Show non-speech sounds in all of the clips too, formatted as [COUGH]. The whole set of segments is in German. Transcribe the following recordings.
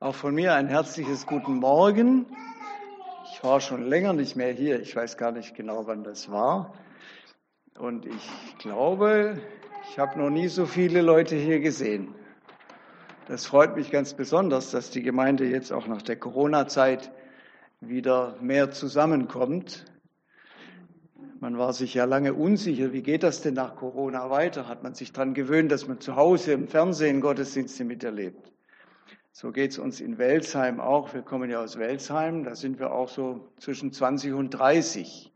Auch von mir ein herzliches Guten Morgen. Ich war schon länger nicht mehr hier. Ich weiß gar nicht genau, wann das war. Und ich glaube, ich habe noch nie so viele Leute hier gesehen. Das freut mich ganz besonders, dass die Gemeinde jetzt auch nach der Corona-Zeit wieder mehr zusammenkommt. Man war sich ja lange unsicher, wie geht das denn nach Corona weiter? Hat man sich daran gewöhnt, dass man zu Hause im Fernsehen Gottesdienste miterlebt? So geht es uns in Welsheim auch. Wir kommen ja aus Welsheim, da sind wir auch so zwischen 20 und 30.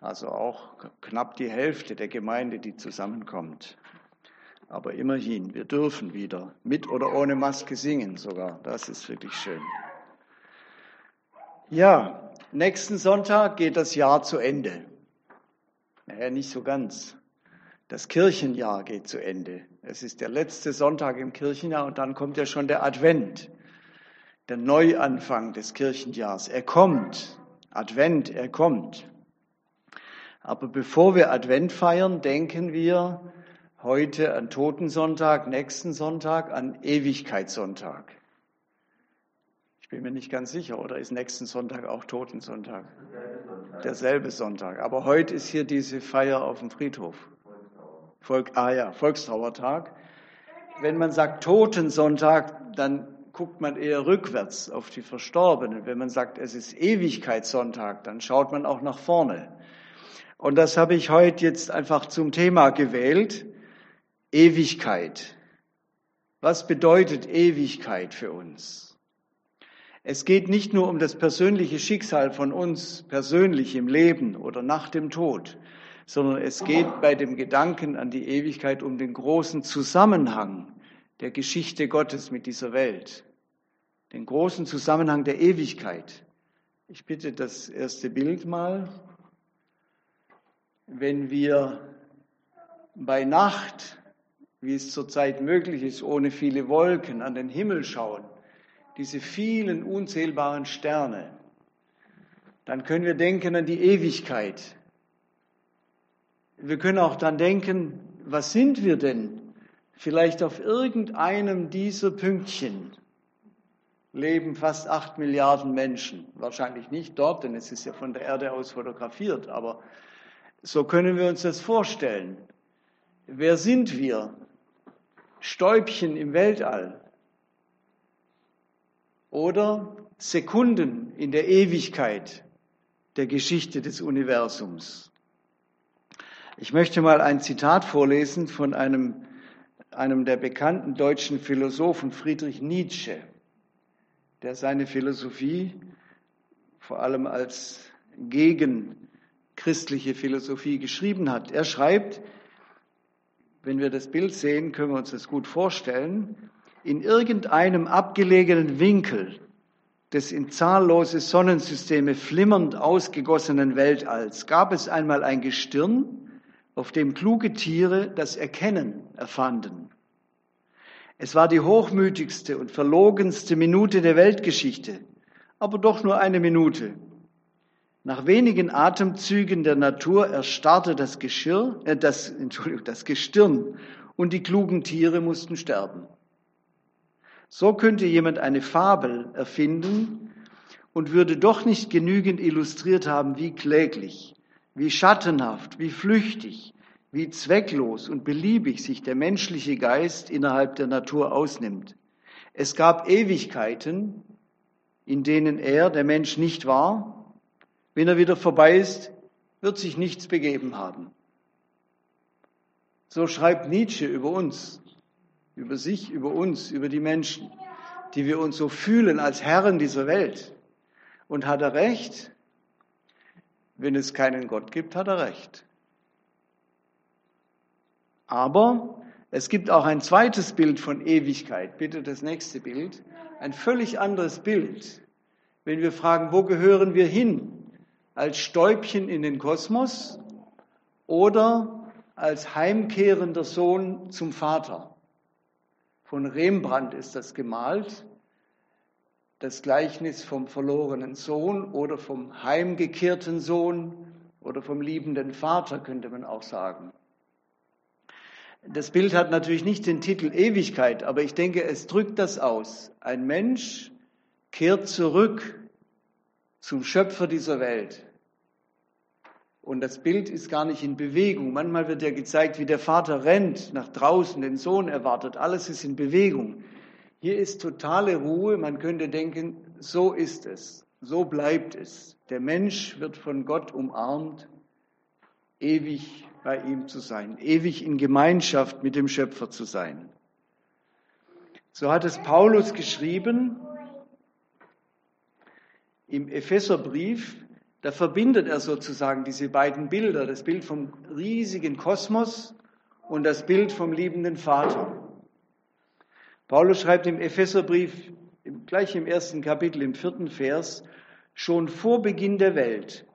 Also auch knapp die Hälfte der Gemeinde, die zusammenkommt. Aber immerhin, wir dürfen wieder mit oder ohne Maske singen sogar. Das ist wirklich schön. Ja, nächsten Sonntag geht das Jahr zu Ende. Naja, nicht so ganz. Das Kirchenjahr geht zu Ende. Es ist der letzte Sonntag im Kirchenjahr und dann kommt ja schon der Advent, der Neuanfang des Kirchenjahrs. Er kommt. Advent, er kommt. Aber bevor wir Advent feiern, denken wir heute an Totensonntag, nächsten Sonntag, an Ewigkeitssonntag. Ich bin mir nicht ganz sicher, oder ist nächsten Sonntag auch Totensonntag? Derselbe Sonntag. Aber heute ist hier diese Feier auf dem Friedhof. Volk, ah ja, Volkstrauertag. Wenn man sagt Totensonntag, dann guckt man eher rückwärts auf die Verstorbenen. Wenn man sagt, es ist Ewigkeitssonntag, dann schaut man auch nach vorne. Und das habe ich heute jetzt einfach zum Thema gewählt. Ewigkeit. Was bedeutet Ewigkeit für uns? Es geht nicht nur um das persönliche Schicksal von uns persönlich im Leben oder nach dem Tod, sondern es geht bei dem Gedanken an die Ewigkeit um den großen Zusammenhang der Geschichte Gottes mit dieser Welt, den großen Zusammenhang der Ewigkeit. Ich bitte das erste Bild mal. Wenn wir bei Nacht, wie es zurzeit möglich ist, ohne viele Wolken an den Himmel schauen, diese vielen unzählbaren Sterne, dann können wir denken an die Ewigkeit, wir können auch dann denken, was sind wir denn? Vielleicht auf irgendeinem dieser Pünktchen leben fast acht Milliarden Menschen. Wahrscheinlich nicht dort, denn es ist ja von der Erde aus fotografiert, aber so können wir uns das vorstellen. Wer sind wir? Stäubchen im Weltall oder Sekunden in der Ewigkeit der Geschichte des Universums. Ich möchte mal ein Zitat vorlesen von einem, einem der bekannten deutschen Philosophen, Friedrich Nietzsche, der seine Philosophie vor allem als gegen christliche Philosophie geschrieben hat. Er schreibt, wenn wir das Bild sehen, können wir uns das gut vorstellen, in irgendeinem abgelegenen Winkel des in zahllose Sonnensysteme flimmernd ausgegossenen Weltalls gab es einmal ein Gestirn, auf dem kluge Tiere das Erkennen erfanden. Es war die hochmütigste und verlogenste Minute der Weltgeschichte, aber doch nur eine Minute. Nach wenigen Atemzügen der Natur erstarrte das Geschirr, äh, das, Entschuldigung, das Gestirn und die klugen Tiere mussten sterben. So könnte jemand eine Fabel erfinden und würde doch nicht genügend illustriert haben, wie kläglich wie schattenhaft, wie flüchtig, wie zwecklos und beliebig sich der menschliche Geist innerhalb der Natur ausnimmt. Es gab Ewigkeiten, in denen er, der Mensch, nicht war. Wenn er wieder vorbei ist, wird sich nichts begeben haben. So schreibt Nietzsche über uns, über sich, über uns, über die Menschen, die wir uns so fühlen als Herren dieser Welt. Und hat er recht? Wenn es keinen Gott gibt, hat er recht. Aber es gibt auch ein zweites Bild von Ewigkeit. Bitte das nächste Bild. Ein völlig anderes Bild. Wenn wir fragen, wo gehören wir hin? Als Stäubchen in den Kosmos oder als heimkehrender Sohn zum Vater? Von Rembrandt ist das gemalt das Gleichnis vom verlorenen Sohn oder vom heimgekehrten Sohn oder vom liebenden Vater, könnte man auch sagen. Das Bild hat natürlich nicht den Titel Ewigkeit, aber ich denke, es drückt das aus. Ein Mensch kehrt zurück zum Schöpfer dieser Welt. Und das Bild ist gar nicht in Bewegung. Manchmal wird ja gezeigt, wie der Vater rennt nach draußen, den Sohn erwartet. Alles ist in Bewegung. Hier ist totale Ruhe. Man könnte denken, so ist es, so bleibt es. Der Mensch wird von Gott umarmt, ewig bei ihm zu sein, ewig in Gemeinschaft mit dem Schöpfer zu sein. So hat es Paulus geschrieben im Epheserbrief, da verbindet er sozusagen diese beiden Bilder, das Bild vom riesigen Kosmos und das Bild vom liebenden Vater. Paulus schreibt im Epheserbrief, gleich im ersten Kapitel, im vierten Vers, schon vor Beginn der Welt,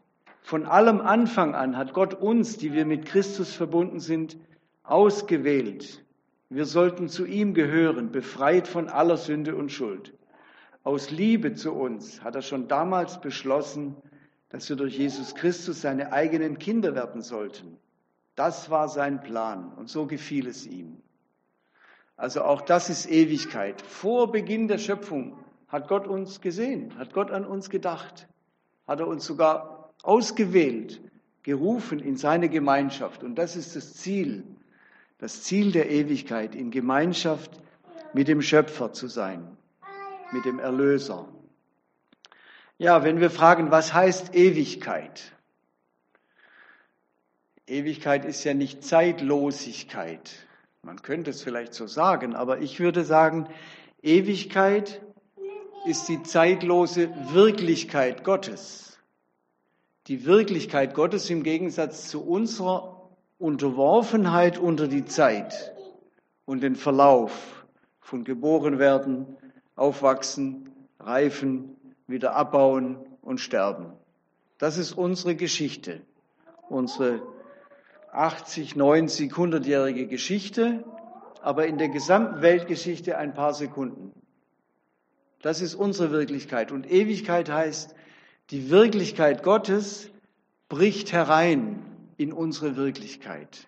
von allem Anfang an hat Gott uns, die wir mit Christus verbunden sind, ausgewählt. Wir sollten zu ihm gehören, befreit von aller Sünde und Schuld. Aus Liebe zu uns hat er schon damals beschlossen, dass wir durch Jesus Christus seine eigenen Kinder werden sollten. Das war sein Plan und so gefiel es ihm. Also auch das ist Ewigkeit. Vor Beginn der Schöpfung hat Gott uns gesehen, hat Gott an uns gedacht, hat er uns sogar ausgewählt, gerufen in seine Gemeinschaft. Und das ist das Ziel, das Ziel der Ewigkeit, in Gemeinschaft mit dem Schöpfer zu sein, mit dem Erlöser. Ja, wenn wir fragen, was heißt Ewigkeit? Ewigkeit ist ja nicht Zeitlosigkeit. Man könnte es vielleicht so sagen, aber ich würde sagen, Ewigkeit ist die zeitlose Wirklichkeit Gottes. Die Wirklichkeit Gottes im Gegensatz zu unserer Unterworfenheit unter die Zeit und den Verlauf von geboren werden, aufwachsen, reifen, wieder abbauen und sterben. Das ist unsere Geschichte, unsere 80, 90, 100-jährige Geschichte, aber in der gesamten Weltgeschichte ein paar Sekunden. Das ist unsere Wirklichkeit. Und Ewigkeit heißt, die Wirklichkeit Gottes bricht herein in unsere Wirklichkeit.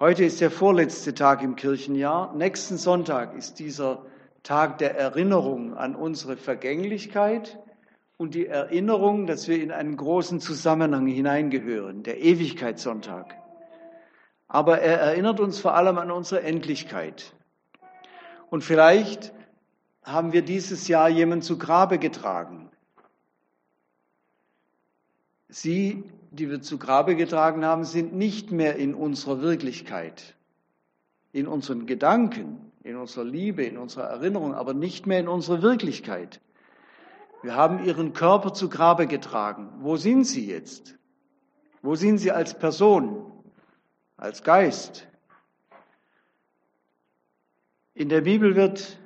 Heute ist der vorletzte Tag im Kirchenjahr. Nächsten Sonntag ist dieser Tag der Erinnerung an unsere Vergänglichkeit und die Erinnerung, dass wir in einen großen Zusammenhang hineingehören, der Ewigkeitssonntag. Aber er erinnert uns vor allem an unsere Endlichkeit. Und vielleicht haben wir dieses Jahr jemanden zu Grabe getragen. Sie, die wir zu Grabe getragen haben, sind nicht mehr in unserer Wirklichkeit, in unseren Gedanken, in unserer Liebe, in unserer Erinnerung, aber nicht mehr in unserer Wirklichkeit. Wir haben ihren Körper zu Grabe getragen. Wo sind sie jetzt? Wo sind sie als Person, als Geist? In der Bibel wird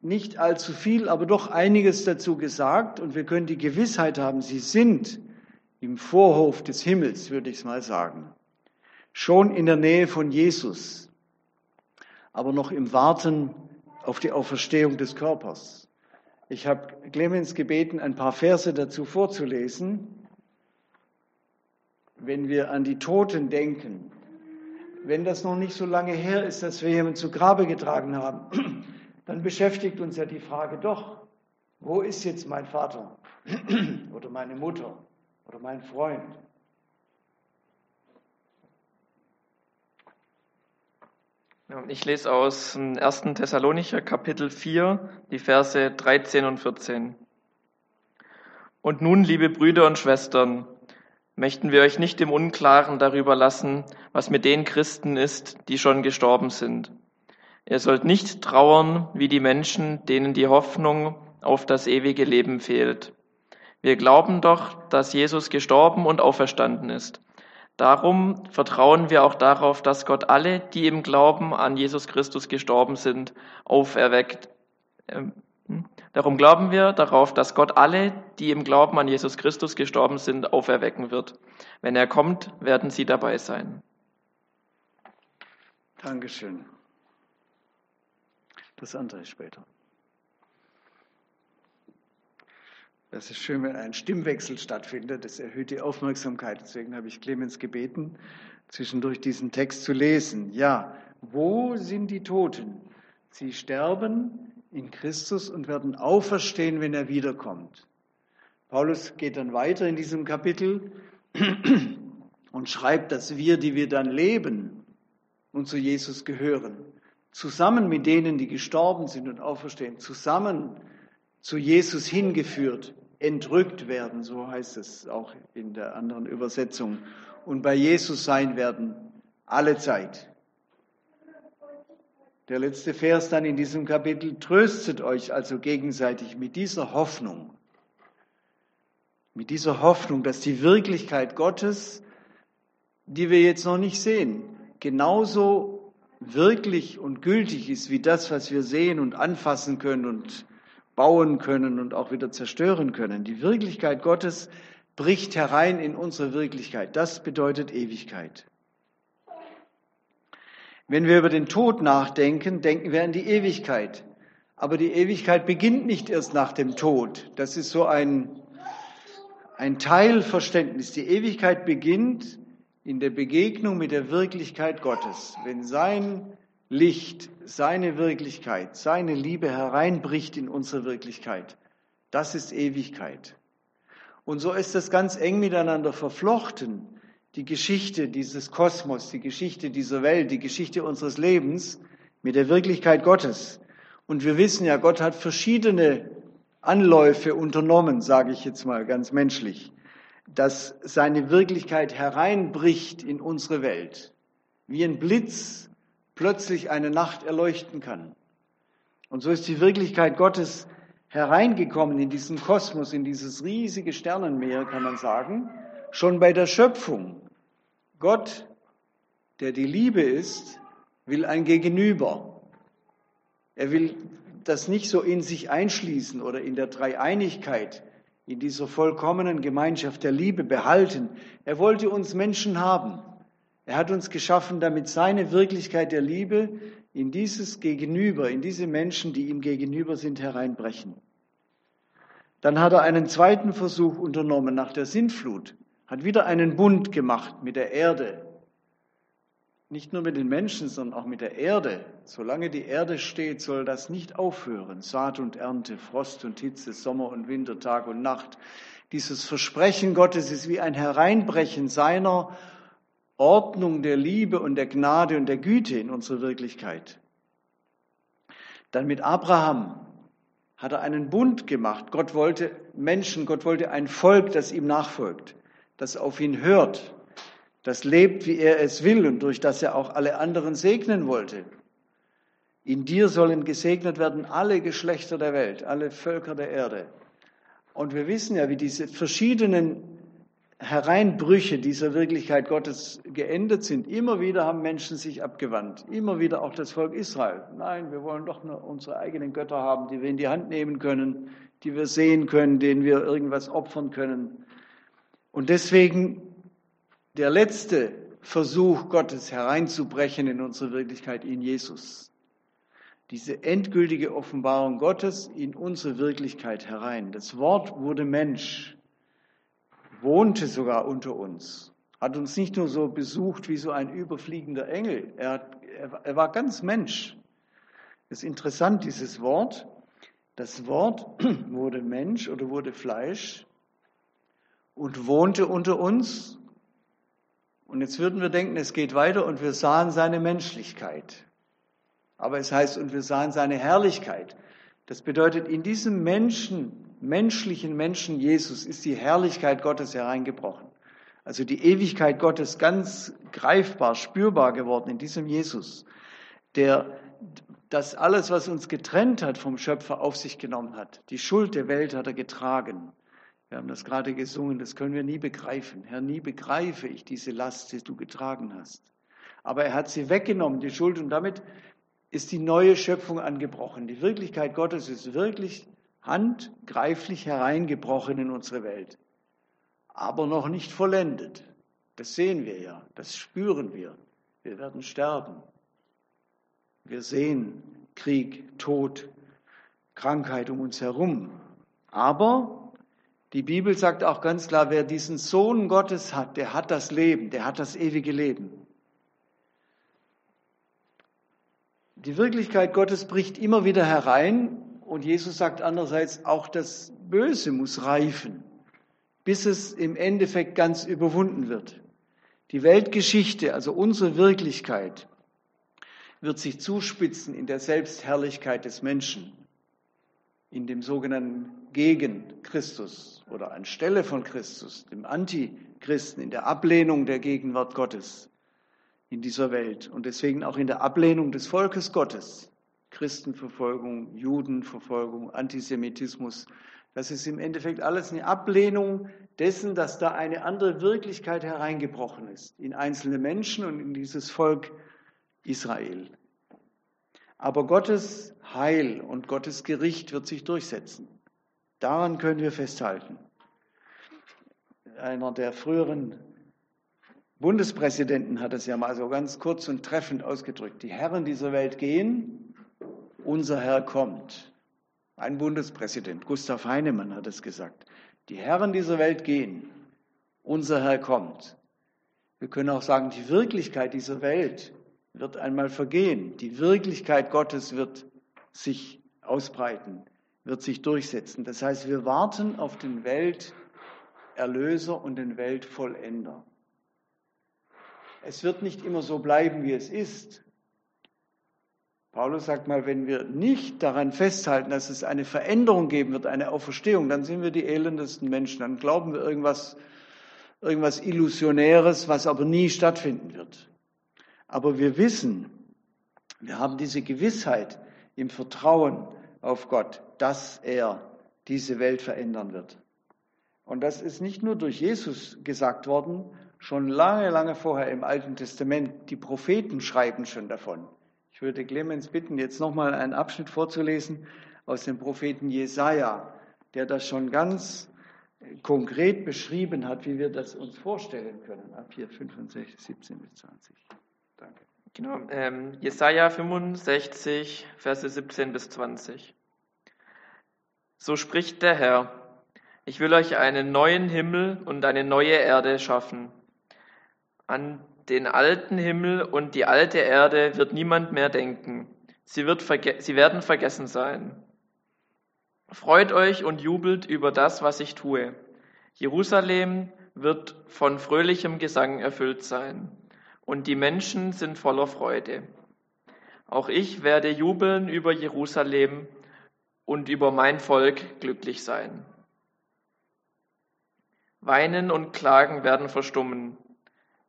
nicht allzu viel, aber doch einiges dazu gesagt und wir können die Gewissheit haben, sie sind im Vorhof des Himmels, würde ich es mal sagen. Schon in der Nähe von Jesus, aber noch im Warten auf die Auferstehung des Körpers. Ich habe Clemens gebeten, ein paar Verse dazu vorzulesen. Wenn wir an die Toten denken, wenn das noch nicht so lange her ist, dass wir jemanden zu Grabe getragen haben, [CLEARS THROAT] dann beschäftigt uns ja die Frage doch, wo ist jetzt mein Vater [CLEARS THROAT] oder meine Mutter oder mein Freund? Ich lese aus 1. Thessalonicher Kapitel 4, die Verse 13 und 14. Und nun, liebe Brüder und Schwestern, möchten wir euch nicht im Unklaren darüber lassen, was mit den Christen ist, die schon gestorben sind. Ihr sollt nicht trauern wie die Menschen, denen die Hoffnung auf das ewige Leben fehlt. Wir glauben doch, dass Jesus gestorben und auferstanden ist. Darum vertrauen wir auch darauf, dass Gott alle, die im Glauben an Jesus Christus gestorben sind, auferweckt. Ähm, hm? Darum glauben wir darauf, dass Gott alle, die im Glauben an Jesus Christus gestorben sind, auferwecken wird. Wenn er kommt, werden sie dabei sein. Dankeschön. Das andere später. Das ist schön, wenn ein Stimmwechsel stattfindet. Das erhöht die Aufmerksamkeit. Deswegen habe ich Clemens gebeten, zwischendurch diesen Text zu lesen. Ja, wo sind die Toten? Sie sterben in Christus und werden auferstehen, wenn er wiederkommt. Paulus geht dann weiter in diesem Kapitel [CLEARS THROAT] und schreibt, dass wir, die wir dann leben und zu Jesus gehören, zusammen mit denen, die gestorben sind und auferstehen, zusammen zu Jesus hingeführt, entrückt werden, so heißt es auch in der anderen Übersetzung, und bei Jesus sein werden, alle Zeit. Der letzte Vers dann in diesem Kapitel, tröstet euch also gegenseitig mit dieser Hoffnung, mit dieser Hoffnung, dass die Wirklichkeit Gottes, die wir jetzt noch nicht sehen, genauso wirklich und gültig ist wie das, was wir sehen und anfassen können und bauen können und auch wieder zerstören können. Die Wirklichkeit Gottes bricht herein in unsere Wirklichkeit. Das bedeutet Ewigkeit. Wenn wir über den Tod nachdenken, denken wir an die Ewigkeit. Aber die Ewigkeit beginnt nicht erst nach dem Tod. Das ist so ein, ein Teilverständnis. Die Ewigkeit beginnt in der Begegnung mit der Wirklichkeit Gottes. Wenn sein Licht, seine Wirklichkeit, seine Liebe hereinbricht in unsere Wirklichkeit. Das ist Ewigkeit. Und so ist es ganz eng miteinander verflochten, die Geschichte dieses Kosmos, die Geschichte dieser Welt, die Geschichte unseres Lebens mit der Wirklichkeit Gottes. Und wir wissen ja, Gott hat verschiedene Anläufe unternommen, sage ich jetzt mal ganz menschlich, dass seine Wirklichkeit hereinbricht in unsere Welt. Wie ein Blitz plötzlich eine Nacht erleuchten kann. Und so ist die Wirklichkeit Gottes hereingekommen in diesen Kosmos, in dieses riesige Sternenmeer, kann man sagen, schon bei der Schöpfung. Gott, der die Liebe ist, will ein Gegenüber. Er will das nicht so in sich einschließen oder in der Dreieinigkeit, in dieser vollkommenen Gemeinschaft der Liebe behalten. Er wollte uns Menschen haben. Er hat uns geschaffen, damit seine Wirklichkeit der Liebe in dieses Gegenüber, in diese Menschen, die ihm gegenüber sind, hereinbrechen. Dann hat er einen zweiten Versuch unternommen nach der Sintflut, hat wieder einen Bund gemacht mit der Erde. Nicht nur mit den Menschen, sondern auch mit der Erde. Solange die Erde steht, soll das nicht aufhören. Saat und Ernte, Frost und Hitze, Sommer und Winter, Tag und Nacht. Dieses Versprechen Gottes ist wie ein Hereinbrechen seiner Ordnung der Liebe und der Gnade und der Güte in unsere Wirklichkeit. Dann mit Abraham hat er einen Bund gemacht. Gott wollte Menschen, Gott wollte ein Volk, das ihm nachfolgt, das auf ihn hört, das lebt, wie er es will und durch das er auch alle anderen segnen wollte. In dir sollen gesegnet werden alle Geschlechter der Welt, alle Völker der Erde. Und wir wissen ja, wie diese verschiedenen Hereinbrüche dieser Wirklichkeit Gottes geendet sind. Immer wieder haben Menschen sich abgewandt. Immer wieder auch das Volk Israel. Nein, wir wollen doch nur unsere eigenen Götter haben, die wir in die Hand nehmen können, die wir sehen können, denen wir irgendwas opfern können. Und deswegen der letzte Versuch Gottes hereinzubrechen in unsere Wirklichkeit in Jesus. Diese endgültige Offenbarung Gottes in unsere Wirklichkeit herein. Das Wort wurde Mensch wohnte sogar unter uns, hat uns nicht nur so besucht wie so ein überfliegender Engel, er, hat, er war ganz Mensch. Das ist interessant, dieses Wort. Das Wort [CLEARS THROAT] wurde Mensch oder wurde Fleisch und wohnte unter uns. Und jetzt würden wir denken, es geht weiter und wir sahen seine Menschlichkeit. Aber es heißt, und wir sahen seine Herrlichkeit. Das bedeutet, in diesem Menschen menschlichen Menschen Jesus ist die Herrlichkeit Gottes hereingebrochen. Also die Ewigkeit Gottes ganz greifbar, spürbar geworden in diesem Jesus, der das alles, was uns getrennt hat vom Schöpfer, auf sich genommen hat. Die Schuld der Welt hat er getragen. Wir haben das gerade gesungen, das können wir nie begreifen. Herr, nie begreife ich diese Last, die du getragen hast. Aber er hat sie weggenommen, die Schuld, und damit ist die neue Schöpfung angebrochen. Die Wirklichkeit Gottes ist wirklich handgreiflich hereingebrochen in unsere Welt, aber noch nicht vollendet. Das sehen wir ja, das spüren wir. Wir werden sterben. Wir sehen Krieg, Tod, Krankheit um uns herum. Aber die Bibel sagt auch ganz klar, wer diesen Sohn Gottes hat, der hat das Leben, der hat das ewige Leben. Die Wirklichkeit Gottes bricht immer wieder herein und Jesus sagt andererseits, auch das Böse muss reifen, bis es im Endeffekt ganz überwunden wird. Die Weltgeschichte, also unsere Wirklichkeit, wird sich zuspitzen in der Selbstherrlichkeit des Menschen, in dem sogenannten Gegen Christus oder anstelle von Christus, dem Antichristen, in der Ablehnung der Gegenwart Gottes in dieser Welt und deswegen auch in der Ablehnung des Volkes Gottes. Christenverfolgung, Judenverfolgung, Antisemitismus. Das ist im Endeffekt alles eine Ablehnung dessen, dass da eine andere Wirklichkeit hereingebrochen ist in einzelne Menschen und in dieses Volk Israel. Aber Gottes Heil und Gottes Gericht wird sich durchsetzen. Daran können wir festhalten. Einer der früheren Bundespräsidenten hat es ja mal so ganz kurz und treffend ausgedrückt. Die Herren dieser Welt gehen, unser Herr kommt. Ein Bundespräsident, Gustav Heinemann hat es gesagt. Die Herren dieser Welt gehen, unser Herr kommt. Wir können auch sagen, die Wirklichkeit dieser Welt wird einmal vergehen. Die Wirklichkeit Gottes wird sich ausbreiten, wird sich durchsetzen. Das heißt, wir warten auf den Welterlöser und den Weltvollender. Es wird nicht immer so bleiben, wie es ist. Paulus sagt mal, wenn wir nicht daran festhalten, dass es eine Veränderung geben wird, eine Auferstehung, dann sind wir die elendesten Menschen. Dann glauben wir irgendwas, irgendwas Illusionäres, was aber nie stattfinden wird. Aber wir wissen, wir haben diese Gewissheit im Vertrauen auf Gott, dass er diese Welt verändern wird. Und das ist nicht nur durch Jesus gesagt worden, schon lange, lange vorher im Alten Testament. Die Propheten schreiben schon davon. Ich würde Clemens bitten, jetzt nochmal einen Abschnitt vorzulesen aus dem Propheten Jesaja, der das schon ganz konkret beschrieben hat, wie wir das uns vorstellen können. Ab hier 65, 17 bis 20. Danke. Genau, ähm, Jesaja 65, Verse 17 bis 20. So spricht der Herr: Ich will euch einen neuen Himmel und eine neue Erde schaffen. An den alten Himmel und die alte Erde wird niemand mehr denken. Sie, wird sie werden vergessen sein. Freut euch und jubelt über das, was ich tue. Jerusalem wird von fröhlichem Gesang erfüllt sein, und die Menschen sind voller Freude. Auch ich werde jubeln über Jerusalem und über mein Volk glücklich sein. Weinen und Klagen werden verstummen.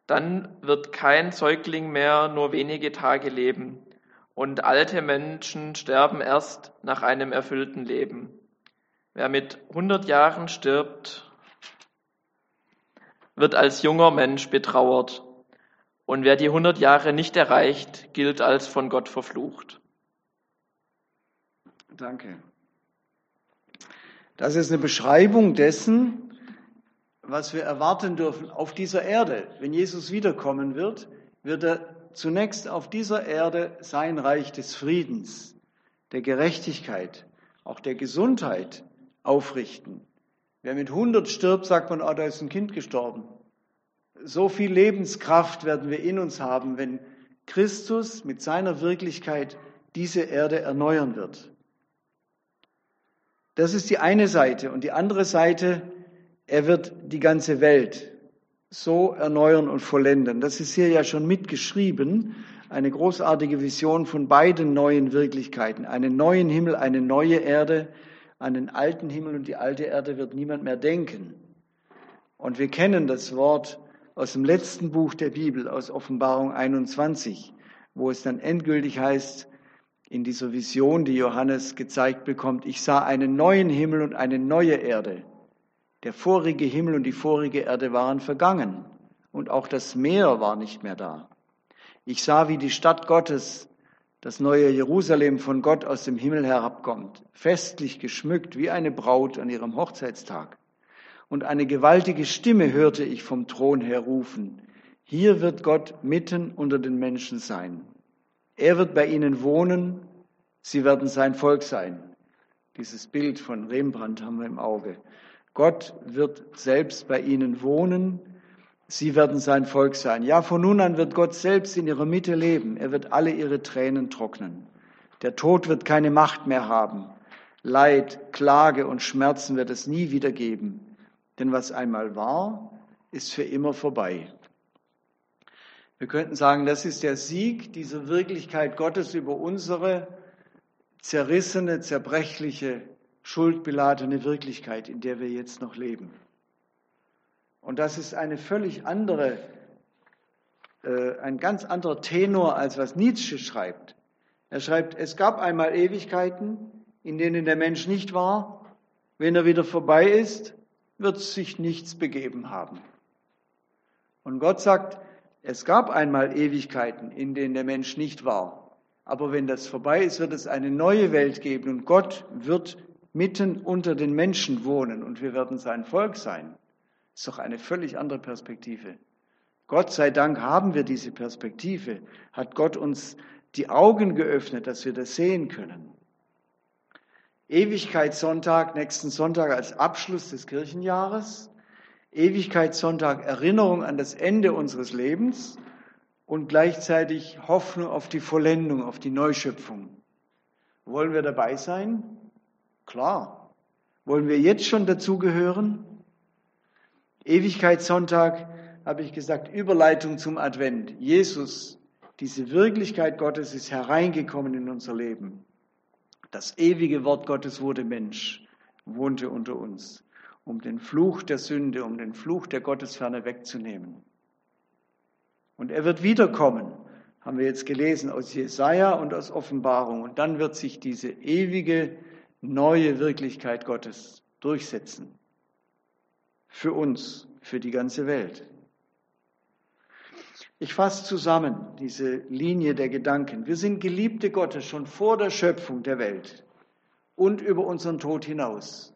Dann wird kein Säugling mehr nur wenige Tage leben, und alte Menschen sterben erst nach einem erfüllten Leben. Wer mit 100 Jahren stirbt, wird als junger Mensch betrauert, und wer die 100 Jahre nicht erreicht, gilt als von Gott verflucht. Danke. Das ist eine Beschreibung dessen, was wir erwarten dürfen auf dieser Erde. Wenn Jesus wiederkommen wird, wird er zunächst auf dieser Erde sein Reich des Friedens, der Gerechtigkeit, auch der Gesundheit aufrichten. Wer mit 100 stirbt, sagt man, oh, da ist ein Kind gestorben. So viel Lebenskraft werden wir in uns haben, wenn Christus mit seiner Wirklichkeit diese Erde erneuern wird. Das ist die eine Seite. Und die andere Seite er wird die ganze Welt so erneuern und vollenden. Das ist hier ja schon mitgeschrieben. Eine großartige Vision von beiden neuen Wirklichkeiten. Einen neuen Himmel, eine neue Erde. An den alten Himmel und die alte Erde wird niemand mehr denken. Und wir kennen das Wort aus dem letzten Buch der Bibel, aus Offenbarung 21, wo es dann endgültig heißt, in dieser Vision, die Johannes gezeigt bekommt, ich sah einen neuen Himmel und eine neue Erde. Der vorige Himmel und die vorige Erde waren vergangen und auch das Meer war nicht mehr da. Ich sah, wie die Stadt Gottes, das neue Jerusalem von Gott aus dem Himmel herabkommt, festlich geschmückt wie eine Braut an ihrem Hochzeitstag. Und eine gewaltige Stimme hörte ich vom Thron her rufen, hier wird Gott mitten unter den Menschen sein. Er wird bei ihnen wohnen, sie werden sein Volk sein. Dieses Bild von Rembrandt haben wir im Auge. Gott wird selbst bei ihnen wohnen Sie werden sein Volk sein. Ja, von nun an wird Gott selbst in ihrer Mitte leben. Er wird alle ihre Tränen trocknen. Der Tod wird keine Macht mehr haben. Leid, Klage und Schmerzen wird es nie wieder geben. Denn was einmal war, ist für immer vorbei. Wir könnten sagen, das ist der Sieg dieser Wirklichkeit Gottes über unsere zerrissene, zerbrechliche, schuldbeladene Wirklichkeit, in der wir jetzt noch leben. Und das ist eine völlig andere, äh, ein ganz anderer Tenor, als was Nietzsche schreibt. Er schreibt, es gab einmal Ewigkeiten, in denen der Mensch nicht war. Wenn er wieder vorbei ist, wird sich nichts begeben haben. Und Gott sagt, es gab einmal Ewigkeiten, in denen der Mensch nicht war. Aber wenn das vorbei ist, wird es eine neue Welt geben und Gott wird mitten unter den Menschen wohnen und wir werden sein Volk sein. Das ist doch eine völlig andere Perspektive. Gott sei Dank haben wir diese Perspektive, hat Gott uns die Augen geöffnet, dass wir das sehen können. Ewigkeitssonntag, nächsten Sonntag als Abschluss des Kirchenjahres. Ewigkeitssonntag Erinnerung an das Ende unseres Lebens und gleichzeitig Hoffnung auf die Vollendung, auf die Neuschöpfung. Wollen wir dabei sein? Klar. Wollen wir jetzt schon dazugehören? Ewigkeitssonntag habe ich gesagt, Überleitung zum Advent. Jesus, diese Wirklichkeit Gottes ist hereingekommen in unser Leben. Das ewige Wort Gottes wurde Mensch, wohnte unter uns, um den Fluch der Sünde, um den Fluch der Gottesferne wegzunehmen. Und er wird wiederkommen, haben wir jetzt gelesen aus Jesaja und aus Offenbarung. Und dann wird sich diese ewige, neue Wirklichkeit Gottes durchsetzen für uns, für die ganze Welt. Ich fasse zusammen diese Linie der Gedanken. Wir sind Geliebte Gottes schon vor der Schöpfung der Welt und über unseren Tod hinaus.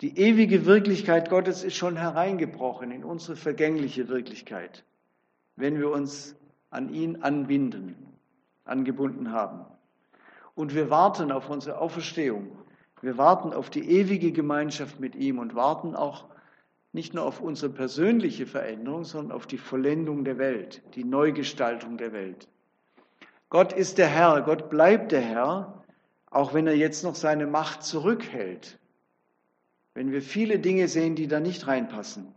Die ewige Wirklichkeit Gottes ist schon hereingebrochen in unsere vergängliche Wirklichkeit, wenn wir uns an ihn anbinden, angebunden haben. Und wir warten auf unsere Auferstehung wir warten auf die ewige Gemeinschaft mit ihm und warten auch nicht nur auf unsere persönliche Veränderung, sondern auf die Vollendung der Welt, die Neugestaltung der Welt. Gott ist der Herr, Gott bleibt der Herr, auch wenn er jetzt noch seine Macht zurückhält. Wenn wir viele Dinge sehen, die da nicht reinpassen.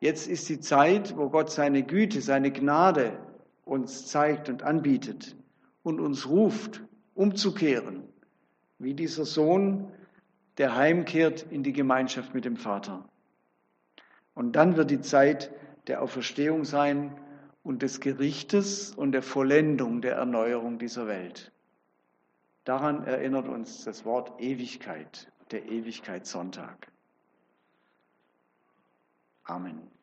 Jetzt ist die Zeit, wo Gott seine Güte, seine Gnade uns zeigt und anbietet und uns ruft, umzukehren wie dieser Sohn, der heimkehrt in die Gemeinschaft mit dem Vater. Und dann wird die Zeit der Auferstehung sein und des Gerichtes und der Vollendung der Erneuerung dieser Welt. Daran erinnert uns das Wort Ewigkeit, der Ewigkeitssonntag. Amen.